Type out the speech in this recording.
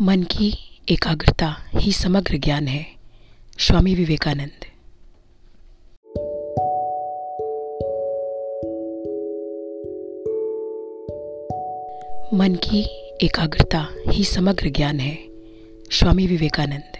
मन की एकाग्रता ही समग्र ज्ञान है। स्वामी विवेकानंद। मन की एकाग्रता ही समग्र ज्ञान है। स्वामी विवेकानंद।